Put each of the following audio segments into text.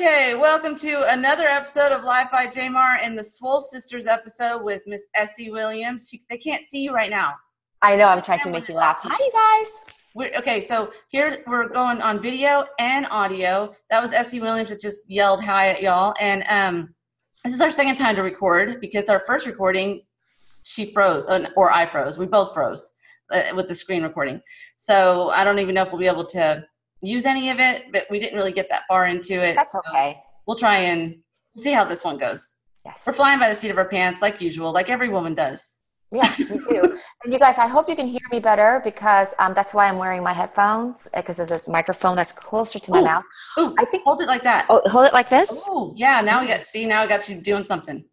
Okay, welcome to another episode of Life by Jamar and the Swole Sisters episode with Miss Essie Williams. She, they can't see you right now. I know. I'm trying to make you laugh. Hi, you guys. We're, okay, so here we're going on video and audio. That was Essie Williams that just yelled hi at y'all. And um, this is our second time to record because our first recording, she froze, uh, or I froze. We both froze uh, with the screen recording. So I don't even know if we'll be able to use any of it, but we didn't really get that far into it. That's so okay. We'll try and see how this one goes. Yes. We're flying by the seat of our pants like usual, like every woman does. Yes, we do. and you guys, I hope you can hear me better because um, that's why I'm wearing my headphones because there's a microphone that's closer to my Ooh. mouth. Ooh, I think- hold it like that. Oh, hold it like this. Oh, yeah. Now we got see. Now I got you doing something.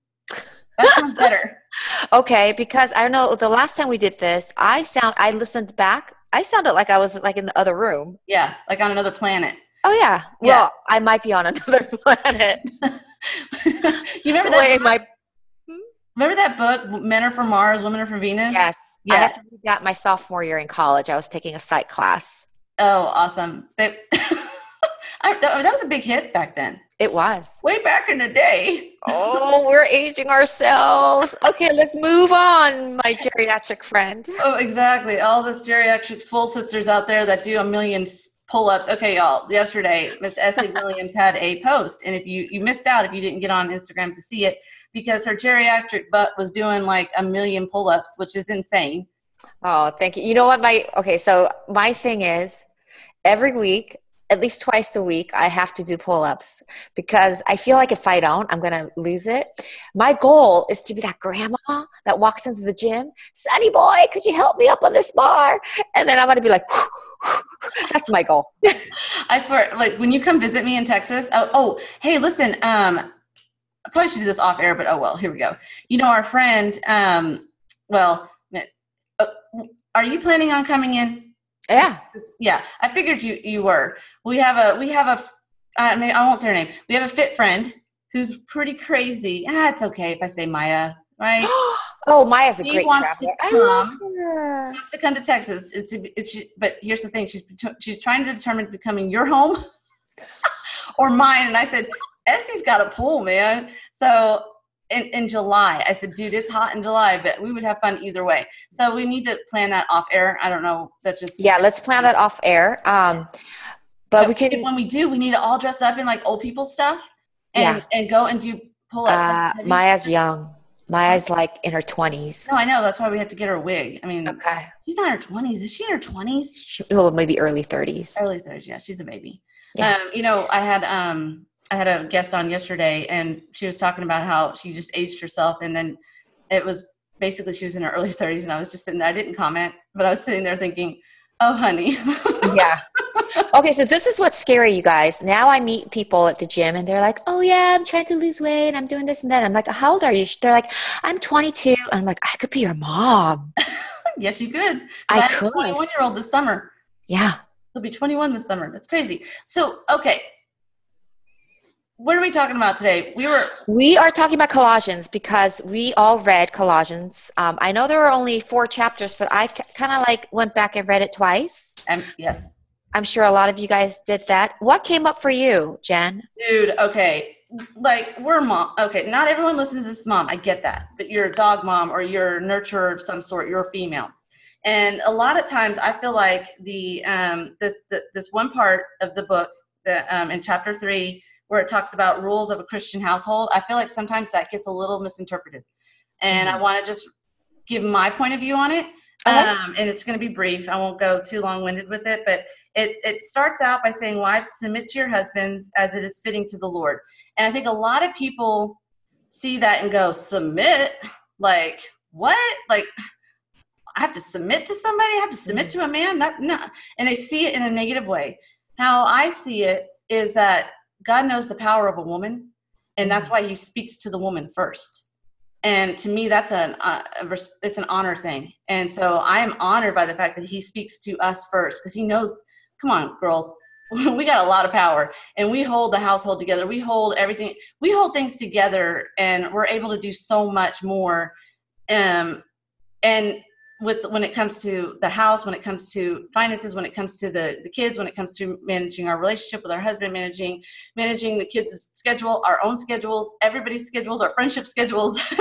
That sounds better. Okay, because I don't know the last time we did this, I sound. I listened back. I sounded like I was like in the other room. Yeah, like on another planet. Oh yeah. Yeah. Well, I might be on another planet. you remember that? my Remember that book, Men Are from Mars, Women Are from Venus? yes. Yeah. I had to read that my sophomore year in college. I was taking a psych class. Oh, awesome. They, I, that was a big hit back then. It was. Way back in the day. Oh, we're aging ourselves. Okay, let's move on, my geriatric friend. Oh, exactly. All the geriatric swole sisters out there that do a million pull-ups. Okay, y'all. Yesterday, Miss Essie Williams had a post, and if you you missed out if you didn't get on Instagram to see it, because her geriatric butt was doing like a million pull-ups, which is insane. Oh, thank you. You know what? My okay. So my thing is, every week, at least twice a week, I have to do pull-ups because I feel like if I don't, I'm gonna lose it. My goal is to be that grandma that walks into the gym. Sonny boy, could you help me up on this bar? And then I'm gonna be like, that's my goal. I swear, like when you come visit me in Texas. Oh, oh hey, listen. Um, I probably should do this off air, but oh well. Here we go. You know, our friend. Um, well, uh, are you planning on coming in? Yeah. Yeah, I figured you you were. We have a we have a. I mean, I won't say her name. We have a fit friend who's pretty crazy. Ah, it's okay if I say Maya, right? oh, Maya's a She great wants to traveler. I love come. her. wants to come to Texas. It's it's but here's the thing. She's she's trying to determine becoming your home or mine. And I said, Essie's got a pool, man. So in, in July, I said, dude, it's hot in July, but we would have fun either way. So we need to plan that off air. I don't know. That's just Yeah, let's plan that off air. Um, but we can. when we do, we need to all dress up in like old people stuff and and go and do pull ups. Uh, Maya's young. Maya's like in her twenties. No, I know. That's why we have to get her wig. I mean, Okay. she's not in her twenties. Is she in her twenties? Well, maybe early thirties. early 30s yeah she's a baby Yeah. um you know i had um i had a guest on yesterday and she was talking about how she just aged herself and then it was basically she was in her early 30s and i was just sitting there i didn't comment but i was sitting there thinking oh honey yeah. Okay, so this is what's scary, you guys. Now I meet people at the gym and they're like, "Oh yeah, I'm trying to lose weight. I'm doing this and that." I'm like, "How old are you?" They're like, "I'm 22." And I'm like, "I could be your mom." yes you could I a could. 21 year old this summer Yeah. she'll be 21 this summer that's crazy so okay what are we talking about today we were We are talking about Colossians because we all read Colossians. Um, I know there were only four chapters, but I kind of like went back and read it twice. um, yes I'm sure a lot of you guys did that. What came up for you, Jen? Dude, okay. Like we're mom. Okay, not everyone listens to this mom. I get that. But you're a dog mom or you're a nurturer of some sort. You're a female. And a lot of times I feel like the um the, the this one part of the book the um in chapter 3 where it talks about rules of a Christian household, I feel like sometimes that gets a little misinterpreted. And I mm-hmm. want to just give my point of view on it. Okay. Um, and it's going to be brief. I won't go too long winded with it, but it, it starts out by saying, Wives, submit to your husbands as it is fitting to the Lord. And I think a lot of people see that and go, Submit? Like, what? Like, I have to submit to somebody? I have to submit to mm-hmm. a man? That, no. And they see it in a negative way. How I see it is that God knows the power of a woman, and that's why he speaks to the woman first. And to me, that's an uh, a it's an honor thing. And so I am honored by the fact that he speaks to us first because he knows. Come on, girls, we got a lot of power, and we hold the household together. We hold everything. We hold things together, and we're able to do so much more. Um, and with when it comes to the house when it comes to finances when it comes to the the kids when it comes to managing our relationship with our husband managing managing the kids schedule our own schedules everybody's schedules our friendship schedules.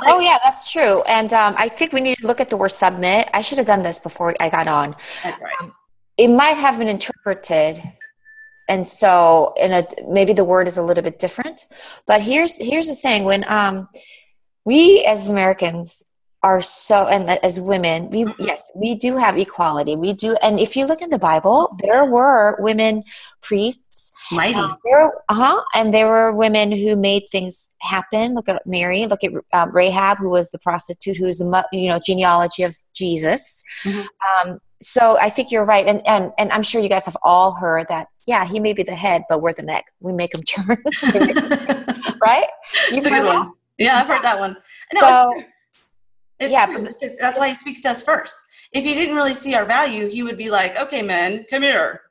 Like, oh yeah that's true. And um, i think we need to look at the word submit. I should have done this before i got on. That's right. Um, it might have been interpreted and so in a maybe the word is a little bit different. But here's here's the thing. When um we as americans are so and as women we mm-hmm. yes we do have equality. We do and if you look in the bible there were women priests. Mighty. Uh, there uh-huh and there were women who made things happen. Look at mary look at um, rahab who was the prostitute who's a you know genealogy of jesus. Mm-hmm. um, so i think you're right and, and and i'm sure you guys have all heard that yeah he may be the head but we're the neck. We make him turn. Right? You've heard one. yeah i've heard that one. No, so, it's yeah, but that's why he speaks to us first. If he didn't really see our value, he would be like, "Okay, men, come here,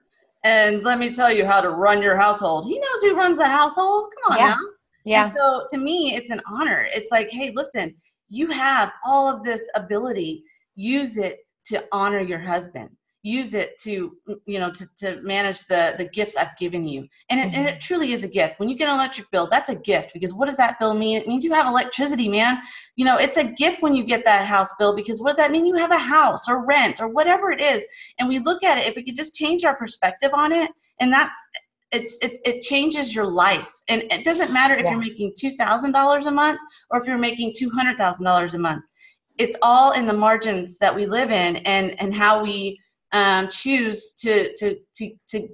and let me tell you how to run your household." He knows who runs the household. Come on yeah. now. Yeah. And so to me, it's an honor. It's like, hey, listen, you have all of this ability. Use it to honor your husband use it to you know to, to manage the the gifts i've given you. And it, mm-hmm. and it mm-hmm. truly is a gift. When you get an electric bill that's a gift because what does that bill mean? It means you have electricity man. You know it's a gift when you get that house bill because what does that mean? You have a house or rent or whatever it is. And we look at it if we could just change our perspective on it and that's it's it, it changes your life. And it doesn't matter if yeah. you're making $2000 a month or if you're making $200000 a month. It's all in the margins that we live in and and how we um, choose to to to to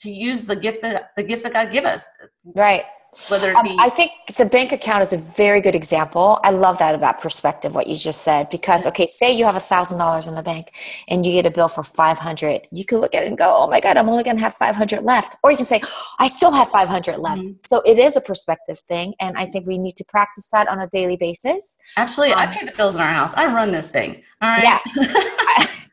to use the gifts that the gifts that God give us. Right. Whether it um, be, um, I think the bank account is a very good example. I love that about perspective, what you just said, because okay, say you have a thousand dollars in the bank and you get a bill for five hundred. You can look at it and go, "Oh my God, I'm only going to have five hundred left," or you can say, "I still have five hundred left." Mm-hmm. So it is a perspective thing, and I think we need to practice that on a daily basis. Actually, um, I pay the bills in our house. I run this thing. All right. Yeah.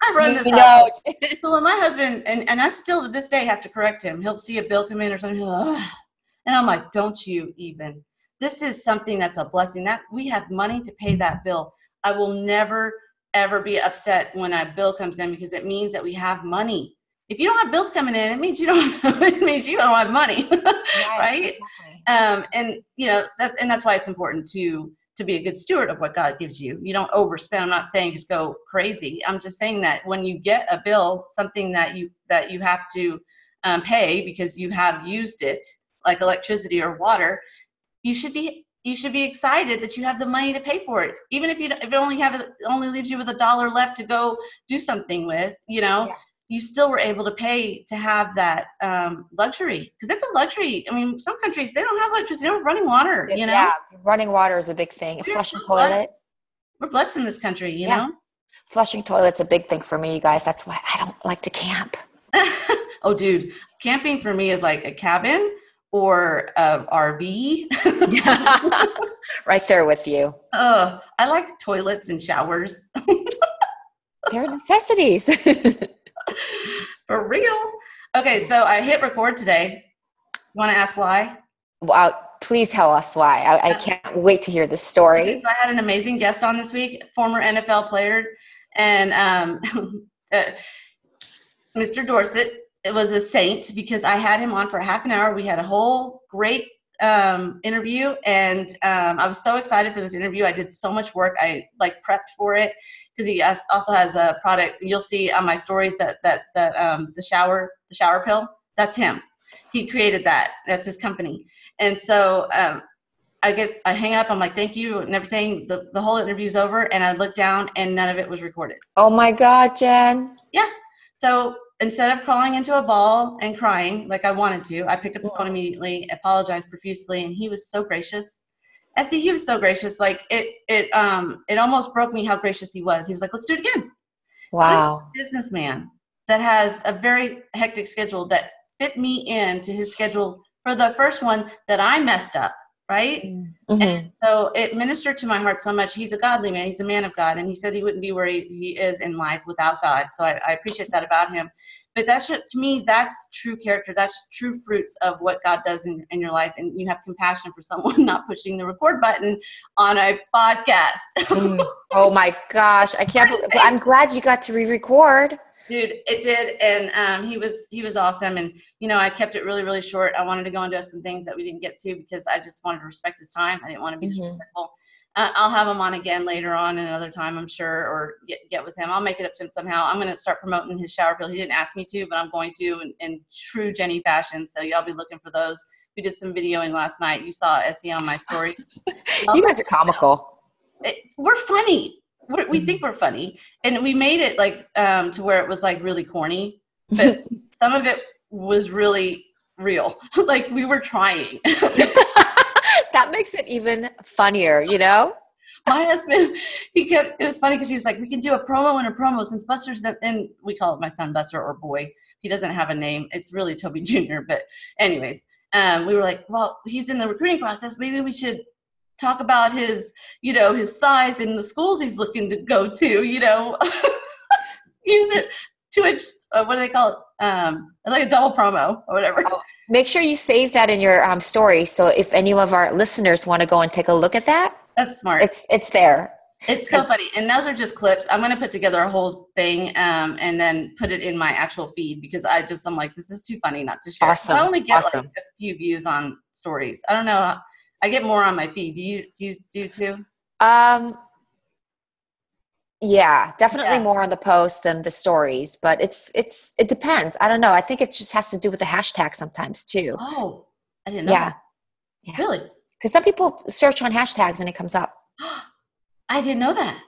I run this. know. so when my husband and, and I still to this day have to correct him. He'll see a bill come in or something, and I'm like, "Don't you even? This is something that's a blessing. That we have money to pay that bill. I will never ever be upset when a bill comes in because it means that we have money. If you don't have bills coming in, it means you don't. it means you don't have money, right? right? Exactly. Um, and you know that's and that's why it's important to to be a good steward of what God gives you. You don't overspend. I'm not saying just go crazy. I'm just saying that when you get a bill, something that you that you have to um, pay because you have used it, like electricity or water, you should be you should be excited that you have the money to pay for it. Even if you if it only have it only leaves you with a dollar left to go do something with, you know. Yeah you still were able to pay to have that um, luxury because it's a luxury. I mean, some countries they don't have electricity, they don't have running water. You know, yeah, running water is a big thing. We're Flushing toilet. Blessed. We're blessed in this country, you yeah. know. Flushing toilet's a big thing for me, you guys. That's why I don't like to camp. oh, dude, camping for me is like a cabin or a RV. right there with you. Oh, I like toilets and showers. They're necessities. For real? Okay, so I hit record today. Want to ask why? Wow, please tell us why. I, I can't wait to hear this story. Okay, so I had an amazing guest on this week, former NFL player, and um, uh, Mr. Dorsett. It was a saint because I had him on for half an hour. We had a whole great um, interview, and um, I was so excited for this interview. I did so much work. I like prepped for it because he has, also has a product. You'll see on my stories that that that um, the shower the shower pill. That's him. He created that. That's his company. And so um, I get I hang up. I'm like, thank you and everything. The the whole interview's over, and I look down, and none of it was recorded. Oh my God, Jen. Yeah. So instead of crawling into a ball and crying like I wanted to, I picked up the phone immediately, apologized profusely, and he was so gracious. I see he was so gracious. Like it, it, um, it almost broke me how gracious he was. He was like, "Let's do it again." Wow. businessman that has a very hectic schedule that fit me into his schedule for the first one that I messed up right? Mm-hmm. And so it ministered to my heart so much. He's a godly man. He's a man of God, and he said he wouldn't be where he, he is in life without God. So I, I, appreciate that about him. But that's to me that's true character. That's true fruits of what god does in, in your life. And you have compassion for someone not pushing the record button on a podcast. Mm. oh my gosh. I can't believe, i'm glad you got to re-record. Dude it did. And um, he was he was awesome. And you know i kept it really really short. I wanted to go into some things that we didn't get to because i just wanted to respect his time. I didn't want to be mm-hmm. disrespectful I'll have him on again later on another time, I'm sure, or get, get with him. I'll make it up to him somehow. I'm going to start promoting his shower pill. He didn't ask me to, but I'm going to in, in true Jenny fashion. So y'all be looking for those. We did some videoing last night. You saw Essie on my stories. you guys are comical. It, we're funny. We're, we think we're funny, and we made it like um, to where it was like really corny, but some of it was really real. like we were trying that makes it even funnier, you know? My husband, he kept, it was funny because he was like, we can do a promo and a promo since Buster's, and we call it my son Buster or boy. He doesn't have a name. It's really Toby Jr., but anyways, um, we were like, well, he's in the recruiting process. Maybe we should talk about his, you know, his size and the schools he's looking to go to, you know, use it to inch, uh, what do they call it? Um, like a double promo or whatever. Oh, Make sure you save that in your um, story. So if any of our listeners want to go and take a look at that, that's smart. It's it's there. It's so funny, and those are just clips. I'm going to put together a whole thing um, and then put it in my actual feed because I just I'm like this is too funny not to share. Awesome. I only get awesome. like a few views on stories. I don't know. I get more on my feed. Do you do you do too? Um, yeah definitely yeah. more on the post than the stories but it's it's it depends i don't know i think it just has to do with the hashtag sometimes too oh i didn't know yeah, yeah. really because some people search on hashtags and it comes up i didn't know that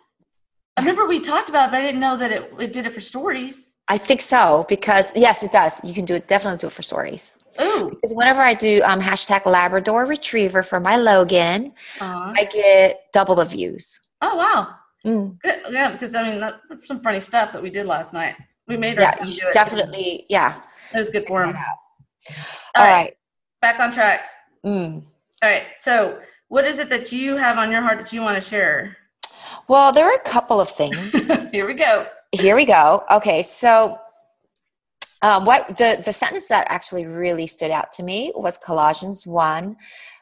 i remember we talked about it but i didn't know that it, it did it for stories i think so because yes it does you can do it definitely do it for stories Ooh. Because whenever I do um, hashtag Labrador Retriever for my Logan, uh-huh. I get double the views. Oh wow! Mm. Yeah, because I mean, that's some funny stuff that we did last night. We made our yeah, definitely, yeah. It was good for him. All, All right. right. back on track. Mm. All right, so what is it that you have on your heart that you want to share? Well, there are a couple of things. Here we go. Here we go. Okay, so um, what the the sentence that actually really stood out to me was Colossians one,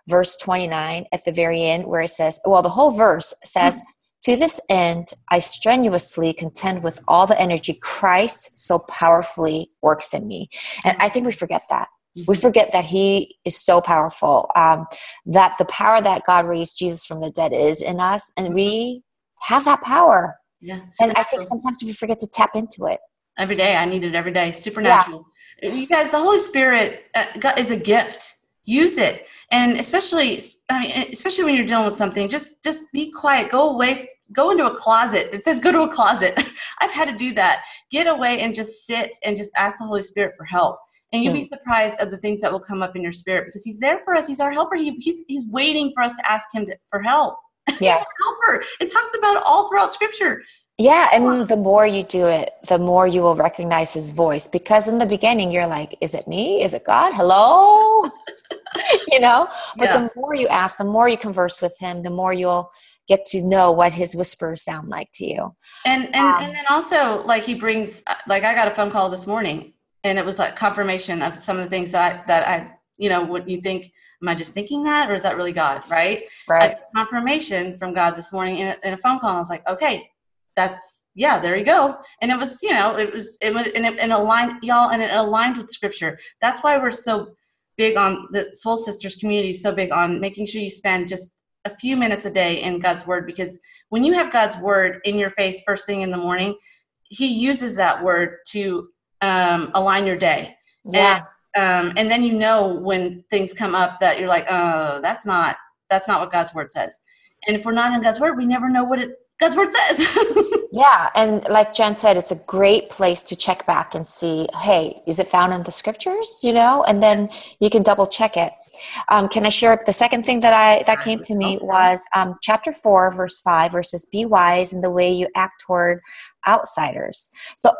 verse twenty nine at the very end, where it says, well, the whole verse says. To this end, I strenuously contend with all the energy Christ so powerfully works in me. And I think we forget that. We mm-hmm. forget that He is so powerful, um, that the power that God raised Jesus from the dead is in us, and we have that power. Yeah, and I think sometimes we forget to tap into it. Every day, I need it every day. Supernatural. Yeah. You guys, the Holy Spirit uh, is a gift. Use it and especially I mean, especially when you're dealing with something, just just be quiet. Go away. Go into a closet. It says go to a closet. I've had to do that. Get away and just sit and just ask the Holy Spirit for help. And you'll be hmm. surprised of the things that will come up in your spirit because He's there for us. He's our helper. He, he's, he's waiting for us to ask Him to, for help. Yes. helper. It talks about it all throughout Scripture. Yeah, and the more you do it, the more you will recognize his voice. Because in the beginning, you're like, is it me? Is it God? Hello? you know? But yeah. the more you ask the more you converse with him the more you'll get to know what his whispers sound like to you. And and, um, and then also like he brings like i got a phone call this morning and it was like confirmation of some of the things that I, that i you know what you think am i just thinking that or is that really god right? Right. confirmation from god this morning in a, in a phone call i was like okay that's yeah there you go. And it was you know it was it was and it, and aligned y'all and it aligned with scripture. That's why we're so big on the Soul Sisters community is so big on making sure you spend just a few minutes a day in God's Word because when you have God's Word in your face first thing in the morning, He uses that word to um, align your day. Yeah. And, um, and then you know when things come up that you're like, oh, that's not that's not what God's Word says. And if we're not in God's Word, we never know what it God's Word says. Yeah, and like Jen said, it's a great place to check back and see, hey, is it found in the scriptures? You know, and then you can double check it. Um, can I share the second thing that I that came to me was um, chapter four, verse five, verses "Be wise in the way you act toward outsiders." So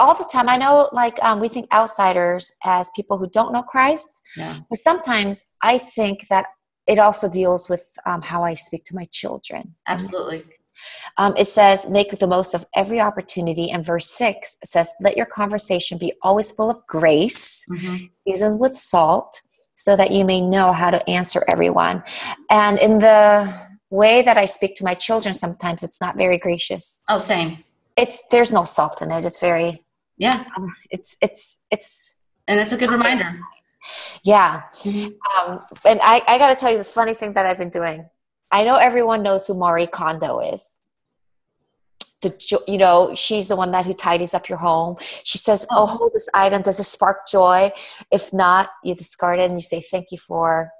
all the time, I know, like um, we think outsiders as people who don't know Christ, yeah. but sometimes I think that it also deals with um, how I speak to my children. Absolutely Um, it says, make the most of every opportunity. And verse six says, let your conversation be always full of grace, mm-hmm. seasoned with salt, so that you may know how to answer everyone. And in the way that I speak to my children, sometimes it's not very gracious. Oh, same. It's there's no salt in it. It's very yeah. Um, it's it's it's and it's a good reminder. Yeah. Mm-hmm. Um, and I, I got to tell you the funny thing that I've been doing. I know everyone knows who Marie Kondo is. The, you know, she's the one that who tidies up your home. She says, "Oh, oh hold this item. Does it spark joy? If not, you discard it and you say thank you for."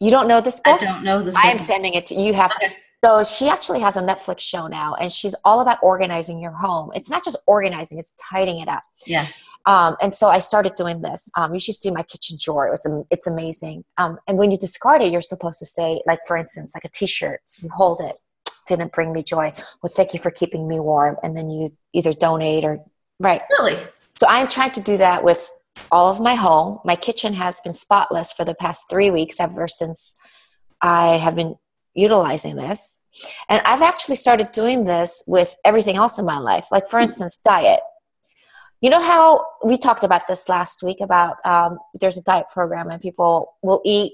You don't know this book? I don't know this. I am sending it to you. Have okay. to. So she actually has a Netflix show now, and she's all about organizing your home. It's not just organizing; it's tidying it up. Yeah. Um, and so I started doing this. Um, you should see my kitchen drawer. It was, it's amazing. Um, and when you discard it, you're supposed to say, like, for instance, like a T-shirt. You hold it. Didn't bring me joy. Well, thank you for keeping me warm. And then you either donate or right. Really. So I'm trying to do that with all of my home. My kitchen has been spotless for the past three weeks, ever since I have been utilizing this. And I've actually started doing this with everything else in my life. Like, for instance, diet. You know how we talked about this last week about um, there's a diet program and people will eat.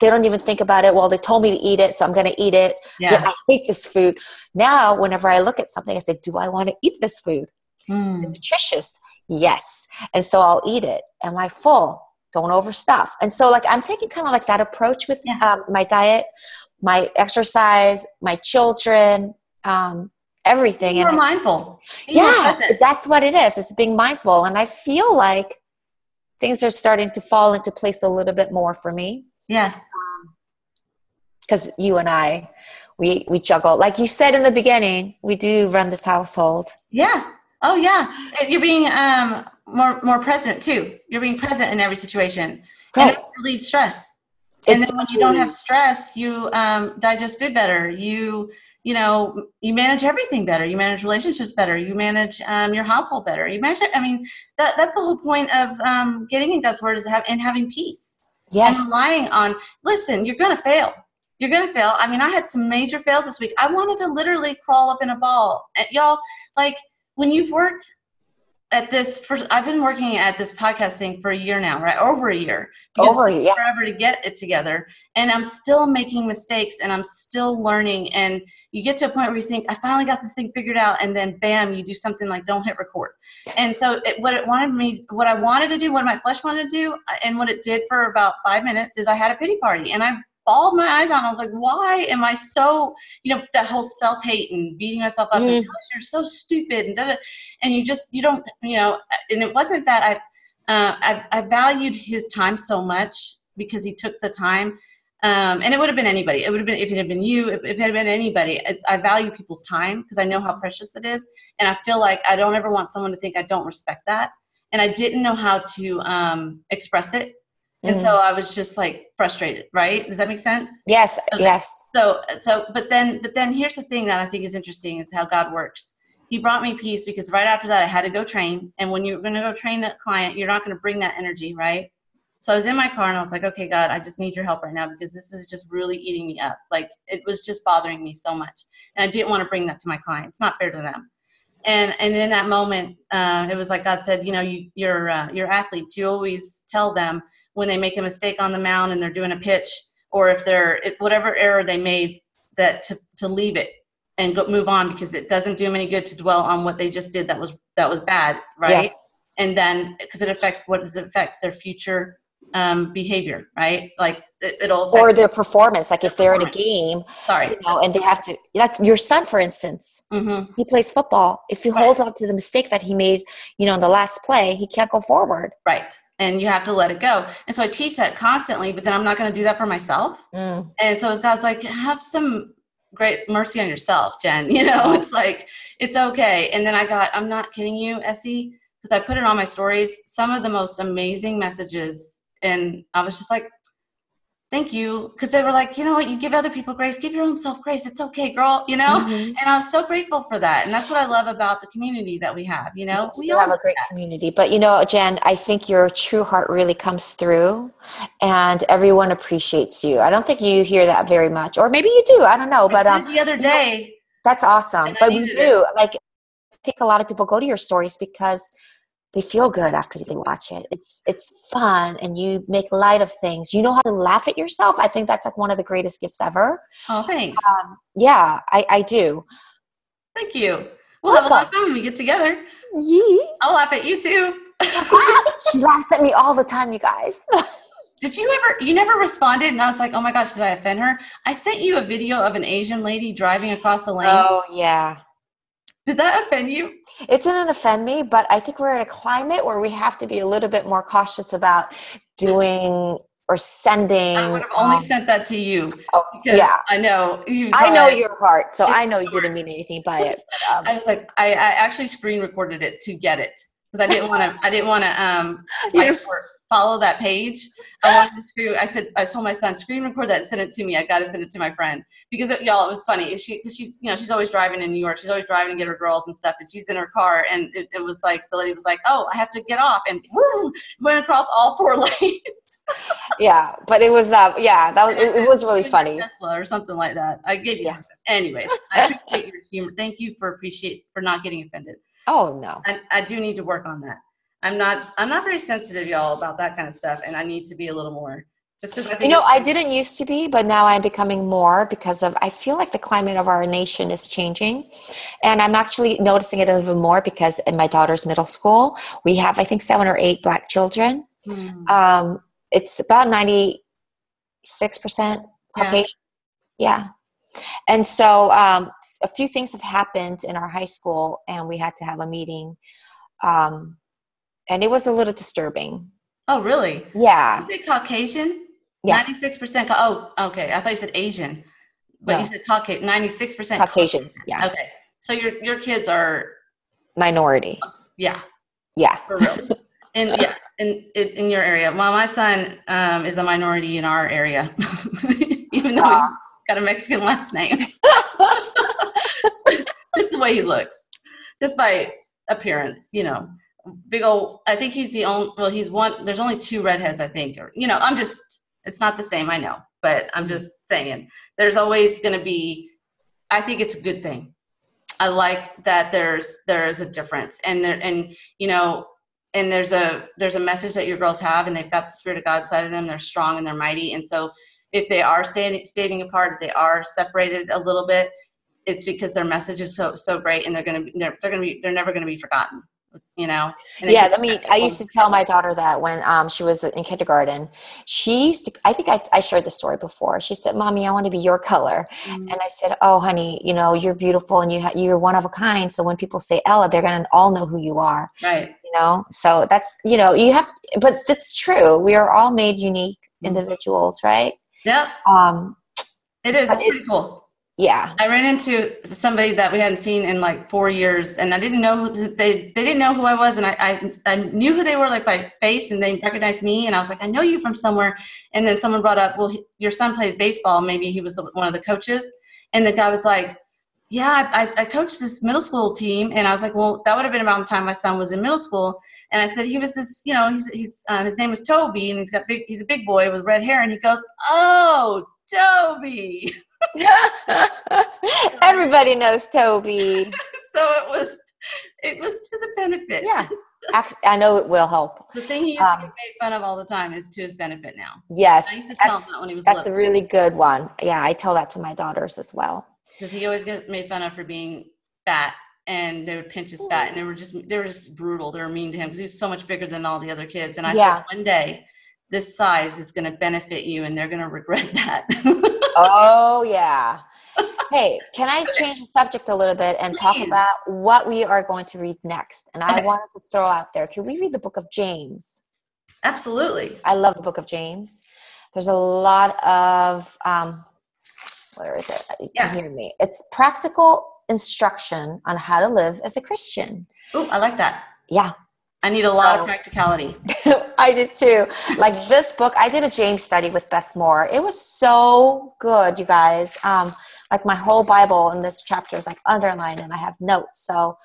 They don't even think about it. Well, they told me to eat it, so I'm going to eat it. Yeah. I hate this food. Now, whenever I look at something, I say, "Do I want to eat this food? Mm. Is it nutritious? Yes." And so I'll eat it. Am I full? Don't overstuff. And so, like, I'm taking kind of like that approach with yeah. um, my diet, my exercise, my children. Um, everything. And mindful. yeah, that's what it is. It's being mindful. And I feel like things are starting to fall into place a little bit more for me. Yeah. Because um, you and I, we, we juggle. Like you said in the beginning, we do run this household. Yeah. Oh, yeah. You're being um, more, more present too. You're being present in every situation. Right. And it relieves stress. And then when you don't have stress, you um, digest food better. You you know you manage everything better you manage relationships better you manage um, your household better. You manage i mean that, that's the whole point of um, getting in god's word is have, and having peace. Yes. And relying on listen you're gonna fail. You're gonna fail. I mean i had some major fails this week. I wanted to literally crawl up in a ball. And y'all like when you've worked at this first i've been working at this podcast thing for a year now right? Over a year. Over yeah. forever to get it together. And i'm still making mistakes and i'm still learning. And you get to a point where you think i finally got this thing figured out. And then bam you do something like don't hit record. And so it, what it wanted me what i wanted to do what my flesh wanted to do uh, and what it did for about five minutes is i had a pity party. And i bawled my eyes out. I was like, why am I so, you know, that whole self hate and beating myself up mm. and you're so stupid and and you just you don't, you know, and it wasn't that I, uh, I, I valued his time so much because he took the time. Um, and it would have been anybody. It would have been if it had been you, if, if it had been anybody. It's I value people's time because I know how precious it is, and I feel like I don't ever want someone to think I don't respect that. And I didn't know how to um, express it and so mm. i was just like frustrated right? Does that make sense? Yes okay. yes. So so but then but then here's the thing that i think is interesting is how god works. He brought me peace because right after that i had to go train. And when you're going to go train a client you're not going to bring that energy right? So i was in my car and i was like okay god i just need your help right now because this is just really eating me up. Like it was just bothering me so much. And i didn't want to bring that to my clients. It's not fair to them and and in that moment uh, it was like god said you know you, you're uh, you're athletes. You always tell them when they make a mistake on the mound and they're doing a pitch, or if they're whatever error they made, that to, to leave it and go, move on because it doesn't do them any good to dwell on what they just did that was that was bad, right? And then because it affects what does it affect? Their future um, behavior, right? Like it, will or their performance. Like their if they're in a game, sorry, you know, and they have to. Like your son, for instance, mm-hmm. he plays football. If he right. holds on to the mistake that he made, you know, in the last play, he can't go forward. Right and you have to let it go. And so I teach that constantly, but then I'm not going to do that for myself. Mm. And so as God's like, have some great mercy on yourself, Jen. You know, it's like, it's okay. And then I got, I'm not kidding you, Essie, because I put it on my stories, some of the most amazing messages. And I was just like, thank you. Because they were like you know what? You give other people grace. Give your own self grace. It's okay girl you know? Mm-hmm. and i was so grateful for that and that's what i love about the community that we have you know? We have a great that. community. But you know jen i think your true heart really comes through and everyone appreciates you. I don't think you hear that very much or maybe you do i don't know but um, the other day That's awesome. But we do like I think a lot of people go to your stories because they feel good after they watch it. It's it's fun and you make light of things. You know how to laugh at yourself. I think that's like one of the greatest gifts ever. Oh, thanks. Um, yeah, I, I do. Thank you. We'll have a lot of fun when we get together. Yee. I'll laugh at you too. she laughs at me all the time, you guys. Did you ever, you never responded? And I was like, oh my gosh, did I offend her? I sent you a video of an Asian lady driving across the lane. oh yeah. Did that offend you? It didn't offend me, but I think we're in a climate where we have to be a little bit more cautious about doing or sending. I would have only um, sent that to you. oh, Because yeah. I know you. I know your heart, so I know you didn't mean anything by it. But, um, I was like, I, I actually screen recorded it to get it because I didn't want to. I didn't want to um You like, didn't- for- follow that page. I wanted to screen. I said I told my son screen record that and send it to me. I got to send it to my friend because it, y'all it was funny. She because she you know she's always driving in New York. She's always driving to get her girls and stuff. And she's in her car and it, it was like the lady was like, oh I have to get off and woo, went across all four lanes. yeah, but it was uh, yeah, that was, it, it was really funny. Tesla or something like that. I gave you. Yeah. Anyways, I appreciate your humor. Thank you for appreciate for not getting offended. Oh no. I, I do need to work on that. I'm not I'm not very sensitive, y'all, about that kind of stuff, and I need to be a little more. Just because I You know, I didn't used to be, but now I'm becoming more because of I feel like the climate of our nation is changing. And I'm actually noticing it even more because in my daughter's middle school, we have I think seven or eight black children. Hmm. Um, it's about 96% Yeah. Caucasian. Yeah. And so um, a few things have happened in our high school, and we had to have a meeting. Um, and it was a little disturbing. Oh, really? Yeah. You say Caucasian? Yeah. Ninety-six percent. Oh, okay. I thought you said Asian, but No. you said Caucasian. Ninety-six percent Caucasians. Yeah. Okay, so your your kids are Minority. yeah Yeah. for real. And yeah, in, in in your area. Well, my son um, is a minority in our area, even though Aw. he's got a Mexican last name. just the way he looks, just by appearance, you know. Big old. I think he's the only. Well, he's one. There's only two redheads, I think. Or you know, I'm just. It's not the same, I know, but I'm just saying. There's always going to be. I think it's a good thing. I like that there's there is a difference, and there and you know, and there's a there's a message that your girls have, and they've got the spirit of God inside of them. They're strong and they're mighty, and so if they are standing standing apart, if they are separated a little bit, it's because their message is so so great, and they're gonna be they're, they're gonna be they're never gonna be forgotten. You know. And yeah, I mean, I used to tell my daughter that when um, she was in kindergarten. She used to, I think I, I shared the story before. She said, Mommy, I want to be your color. Mhm. And I said, Oh, honey, you know, you're beautiful and you ha- you're one of a kind. So when people say Ella, they're going to all know who you are, right. you know? So that's, you know, you have, but it's true. We are all made unique Mhm. individuals, right? Yeah, Um, it is. It's it- pretty cool. Yeah. I ran into somebody that we hadn't seen in like four years, and I didn't know who they they didn't know who I was, and I, I I knew who they were like by face, and they recognized me, and I was like, I know you from somewhere, and then someone brought up, well, he, your son played baseball, maybe he was the, one of the coaches, and the guy was like. Yeah, I, I coached this middle school team, and I was like, well, that would have been around the time my son was in middle school. And I said he was this, you know, he's he's um, his name was Toby, and he's got big, he's a big boy with red hair, and he goes, oh, Toby. Everybody knows Toby. so it was it was to the benefit. Yeah. I know it will help. The thing he used Um, to get made fun of all the time is to his benefit now. Yes. I used to tell him That's, that when he was that's a really good one. Yeah, I tell that to my daughters as well. because he always gets made fun of for being fat, and they would pinch his fat, and they were just they were just brutal. They were mean to him because he was so much bigger than all the other kids. And I Yeah. said one day this size is going to benefit you, and they're going to regret that. Oh, yeah. Hey, can I change the subject a little bit and talk about what we are going to read next? And I Okay. wanted to throw out there can we read the book of James? Absolutely. I love the book of James. There's a lot of, um, where is it? You Yeah. can hear me. It's practical instruction on how to live as a Christian. Oh, I like that. Yeah. I need a lot of practicality. I did too. Like this book, I did a James study with Beth Moore. It was so good, you guys. Um, like my whole Bible in this chapter is like underlined, and I have notes. So,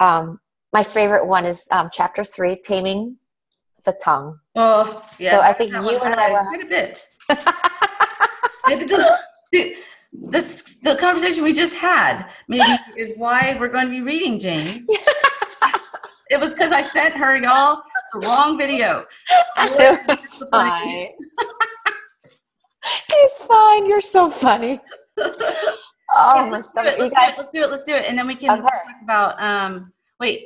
um, my favorite one is um, chapter three, taming the tongue. Oh, yeah. So I think that you and I will- quite a bit. The- this the conversation we just had maybe is why we're going to be reading James. it was because I sent her y'all the wrong video. It's fine. It's fine. You're so funny. Oh, my let's do stomach. it. You Let's, guys, do it. let's do it. Let's do it, and then we can Okay. talk about. Um, wait,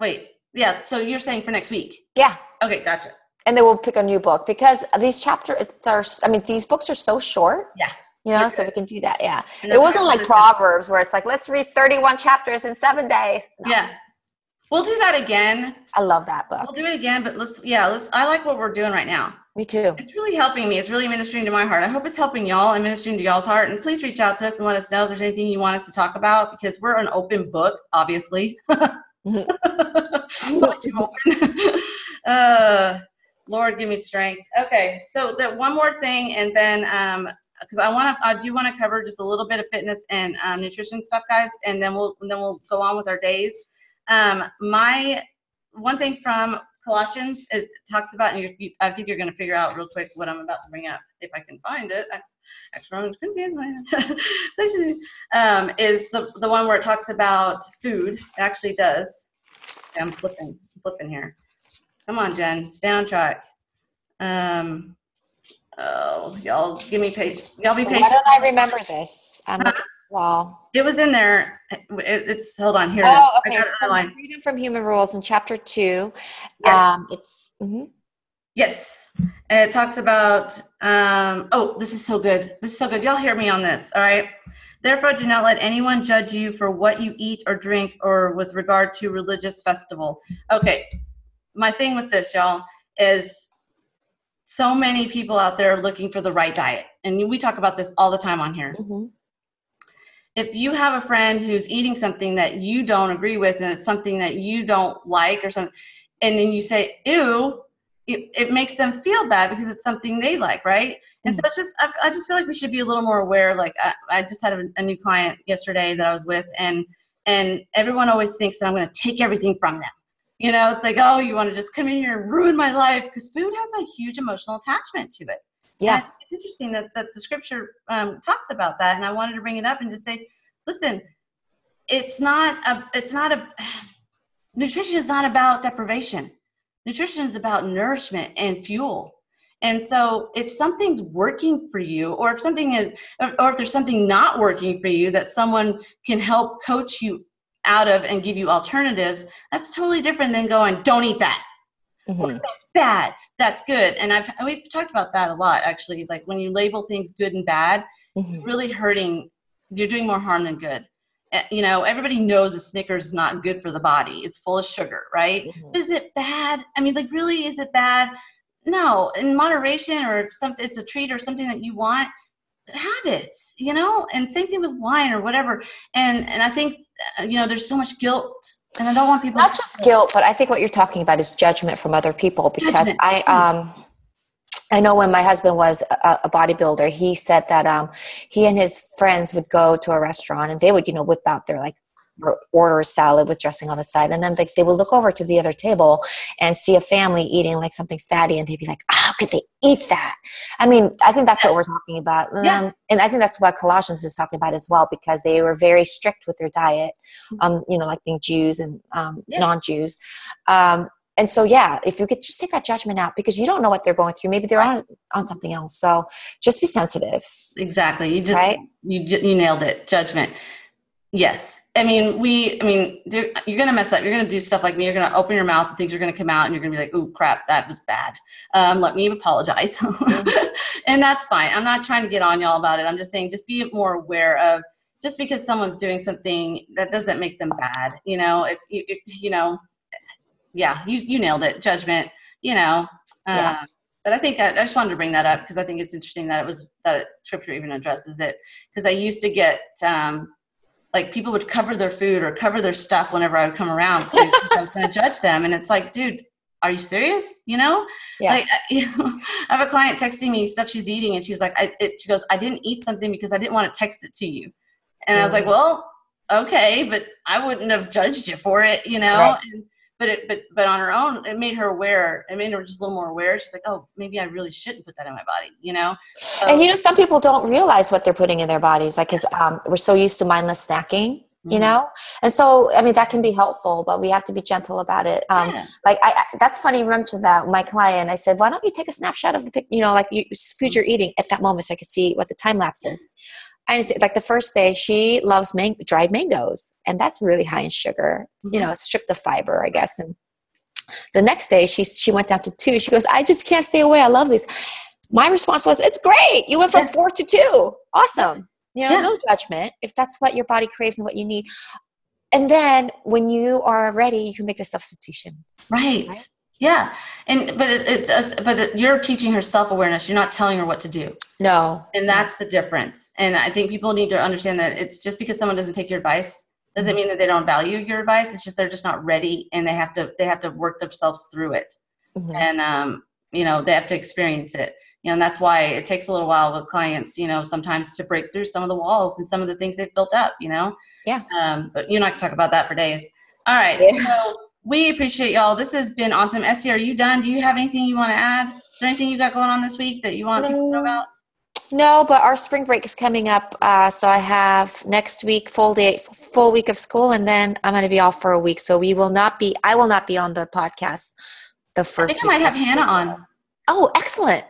wait. Yeah. So you're saying for next week? yeah. Okay, gotcha. And then we'll pick a new book because these chapters are, I mean, these books are so short. Yeah. You know, so we can do that. Yeah. It wasn't like. Proverbs where it's like, let's read 31 chapters in seven days. No, Yeah, we'll do that again. I love that book. We'll do it again, but let's. Yeah, let's. I like what we're doing right now. Me too. It's really helping me. It's really ministering to my heart. I hope it's helping y'all and ministering to y'all's heart. And please reach out to us and let us know if there's anything you want us to talk about because we're an open book, obviously. Not too open. uh, Lord, give me strength. Okay, so that one more thing, and then um, because I want to, I do want to cover just a little bit of fitness and um, nutrition stuff, guys, and then we'll and then we'll go on with our days. Um, my one thing from Colossians it talks about, and you, you, I think you're going to figure out real quick what I'm about to bring up if I can find it. Ex- ex- Romans 15, um, is the the one where it talks about food. It actually does. I'm flipping, flipping here. Come on, Jen, stay on track. Um, oh, y'all, give me page. Y'all be patient. Why don't I remember this? I'm well, It was in there. It, it's hold on here. oh, okay. So freedom from human rules in chapter two. Yes. Um, it's mhm. Yes. And it talks about, um, oh, this is so good. This is so good. Y'all hear me on this, all right? Therefore, do not let anyone judge you for what you eat or drink or with regard to religious festival. Okay. My thing with this, y'all, is so many people out there are looking for the right diet. And we talk about this all the time on here. Mhm. If you have a friend who's eating something that you don't agree with and it's something that you don't like or something and then you say ew it, it makes them feel bad because it's something they like right? And hmm. so it's just I, I just feel like we should be a little more aware like i, I just had a, a new client yesterday that i was with and and everyone always thinks that i'm going to take everything from them. You know it's like oh you want to just come in here and ruin my life because food has a huge emotional attachment to it. Yeah. It's interesting that, that the scripture um, talks about that, and I wanted to bring it up and just say, listen, it's not a, it's not a, nutrition is not about deprivation. Nutrition is about nourishment and fuel. And so, if something's working for you, or if something is, or if there's something not working for you that someone can help coach you out of and give you alternatives, that's totally different than going, don't eat that Mhm. that's bad that's good? And i've we've talked about that a lot actually. Like when you label things good and bad Mhm. really hurting you're doing more harm than good. Uh, you know everybody knows a snickers is not good for the body. It's full of sugar right? Mhm. is it bad? I mean like really is it bad? No. In moderation or something it's a treat or something that you want habits you know? And same thing with wine or whatever. And and i think uh, you know there's so much guilt and i don't want people not just guilt but i think what you're talking about is judgment from other people because Judgment. i um i know when my husband was a, a bodybuilder he said that um he and his friends would go to a restaurant and they would you know whip out their like order a salad with dressing on the side and then like they would look over to the other table and see a family eating like something fatty and they'd be like how could they eat that i mean i think that's what we're talking about Yeah. um, and i think that's what colossians is talking about as well because they were very strict with their diet um, you know like being jews and um, Yeah. non-jews um, and so yeah if you could just take that judgment out because you don't know what they're going through maybe they're on on something else so just be sensitive Exactly. You just Right? you you nailed it. Judgment. Yes. I mean, we. I mean, you're gonna mess up. You're gonna do stuff like me. You're gonna open your mouth and things are gonna come out, and you're gonna be like, "Ooh, crap, that was bad." Um, let me apologize, and that's fine. I'm not trying to get on y'all about it. I'm just saying, just be more aware of. Just because someone's doing something, that doesn't make them bad. You know, if you, if, you know, yeah, you you nailed it. Judgment. You know. Yeah. Um, but I think I, I just wanted to bring that up because I think it's interesting that it was that it, scripture even addresses it. Because I used to get um, like people would cover their food or cover their stuff whenever I would come around because I was going to judge them, and it's like, dude, are you serious? You know, Yeah. like I- you know, I have a client texting me stuff she's eating, and she's like, I, it, she goes, I didn't eat something because I didn't want to text it to you, and I was like, Mm. well, okay, but I wouldn't have judged you for it, you know. Right. And, but it but but on her own it made her aware it made her just a little more aware. She's like oh maybe i really shouldn't put that in my body you know? So, and you know some people don't realize what they're putting in their bodies like because um, we're so used to mindless snacking you mm-hmm. know? And so i mean that can be helpful but we have to be gentle about it. Um, yeah. like I, I, that's funny you mentioned that my client i said why don't you take a snapshot of the pic you know like you, food you're eating at that moment so i could see what the time lapse is I like the first day she loves man- dried mangoes and that's really high in sugar. Mm-hmm. you know stripped of fiber i guess and the next day she she went down to two. She goes i just can't stay away. I love these. My response was it's great. You went from yeah. four to two. Awesome. You know yeah. no judgment. If that's what your body craves and what you need. And then when you are ready you can make the substitution. Right, right? Yeah, and but it, it's, it's but it, you're teaching her self awareness. You're not telling her what to do. No, and that's the difference. And I think people need to understand that it's just because someone doesn't take your advice doesn't mean that they don't value your advice. It's just they're just not ready, and they have to they have to work themselves through it, mm-hmm. and um, you know they have to experience it. You know, and that's why it takes a little while with clients. You know, sometimes to break through some of the walls and some of the things they've built up. You know. Yeah. Um, but you're not gonna talk about that for days. All right. Yeah. So we appreciate y'all. This has been awesome. Essie, are you done? Do you have anything you want to add? Is there anything you got going on this week that you want people to know about? No, but our spring break is coming up. Uh, so I have next week full day, full week of school, and then I'm going to be off for a week. So we will not be. I will not be on the podcast. The first. I think I might have Hannah on. Oh, excellent!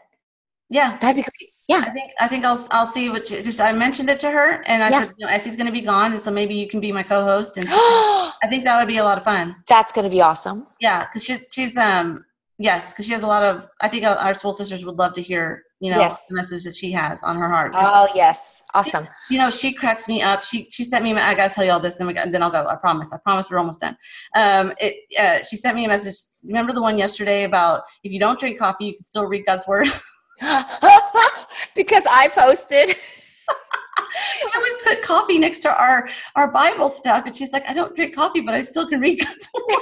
Yeah, that'd be great. Yeah, I think I think I'll I'll see what because I mentioned it to her and I yeah. said you know Essie's going to be gone and so maybe you can be my co-host and I think that would be a lot of fun. That's going to be awesome. Yeah, because she's she's um yes because she has a lot of I think our soul sisters would love to hear you know yes. the message that she has on her heart. Oh yes, awesome. She, you know she cracks me up. She she sent me I got to tell you all this and, we and then I'll go. I promise. I promise we're almost done. Um, it uh, she sent me a message. Remember the one yesterday about if you don't drink coffee you can still read God's word. because I posted. I always put coffee next to our our Bible stuff, and she's like, "I don't drink coffee, but I still can read God's word."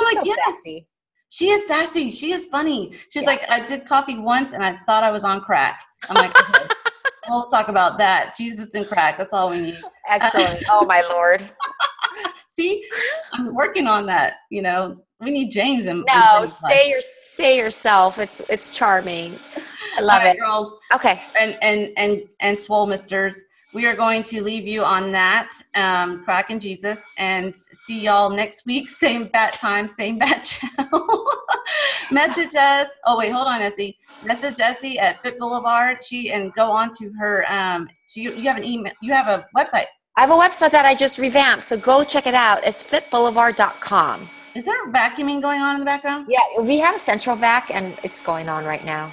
I'm like, so "Yes." Sassy. She is sassy. She is funny. She's yeah. like, I did coffee once, and I thought I was on crack. I'm like, okay, we'll talk about that. Jesus and crack. That's all we need. Excellent. oh my lord. See, I'm working on that. You know, we need James and no, stay your stay yourself. It's it's charming. I love right, it, girls. Okay, and and and and swole misters. We are going to leave you on that um, crack in Jesus and see y'all next week. Same bat time, same bat channel. Message us. Oh wait, hold on, Essie. Message Essie at Fit Boulevard. She and go on to her. Um, she, you have an email. You have a website. I have a website that I just revamped, so go check it out. It's fitboulevard.com. Is there vacuuming going on in the background? Yeah, we have a central vac, and it's going on right now.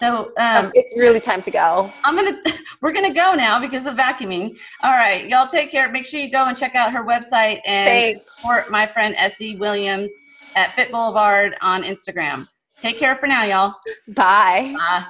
So um, um, it's really time to go. I'm gonna, we're gonna go now because of vacuuming. All right, y'all take care. Make sure you go and check out her website and Thanks. support my friend Essie Williams at Fit Boulevard on Instagram. Take care for now, y'all. Bye. Bye.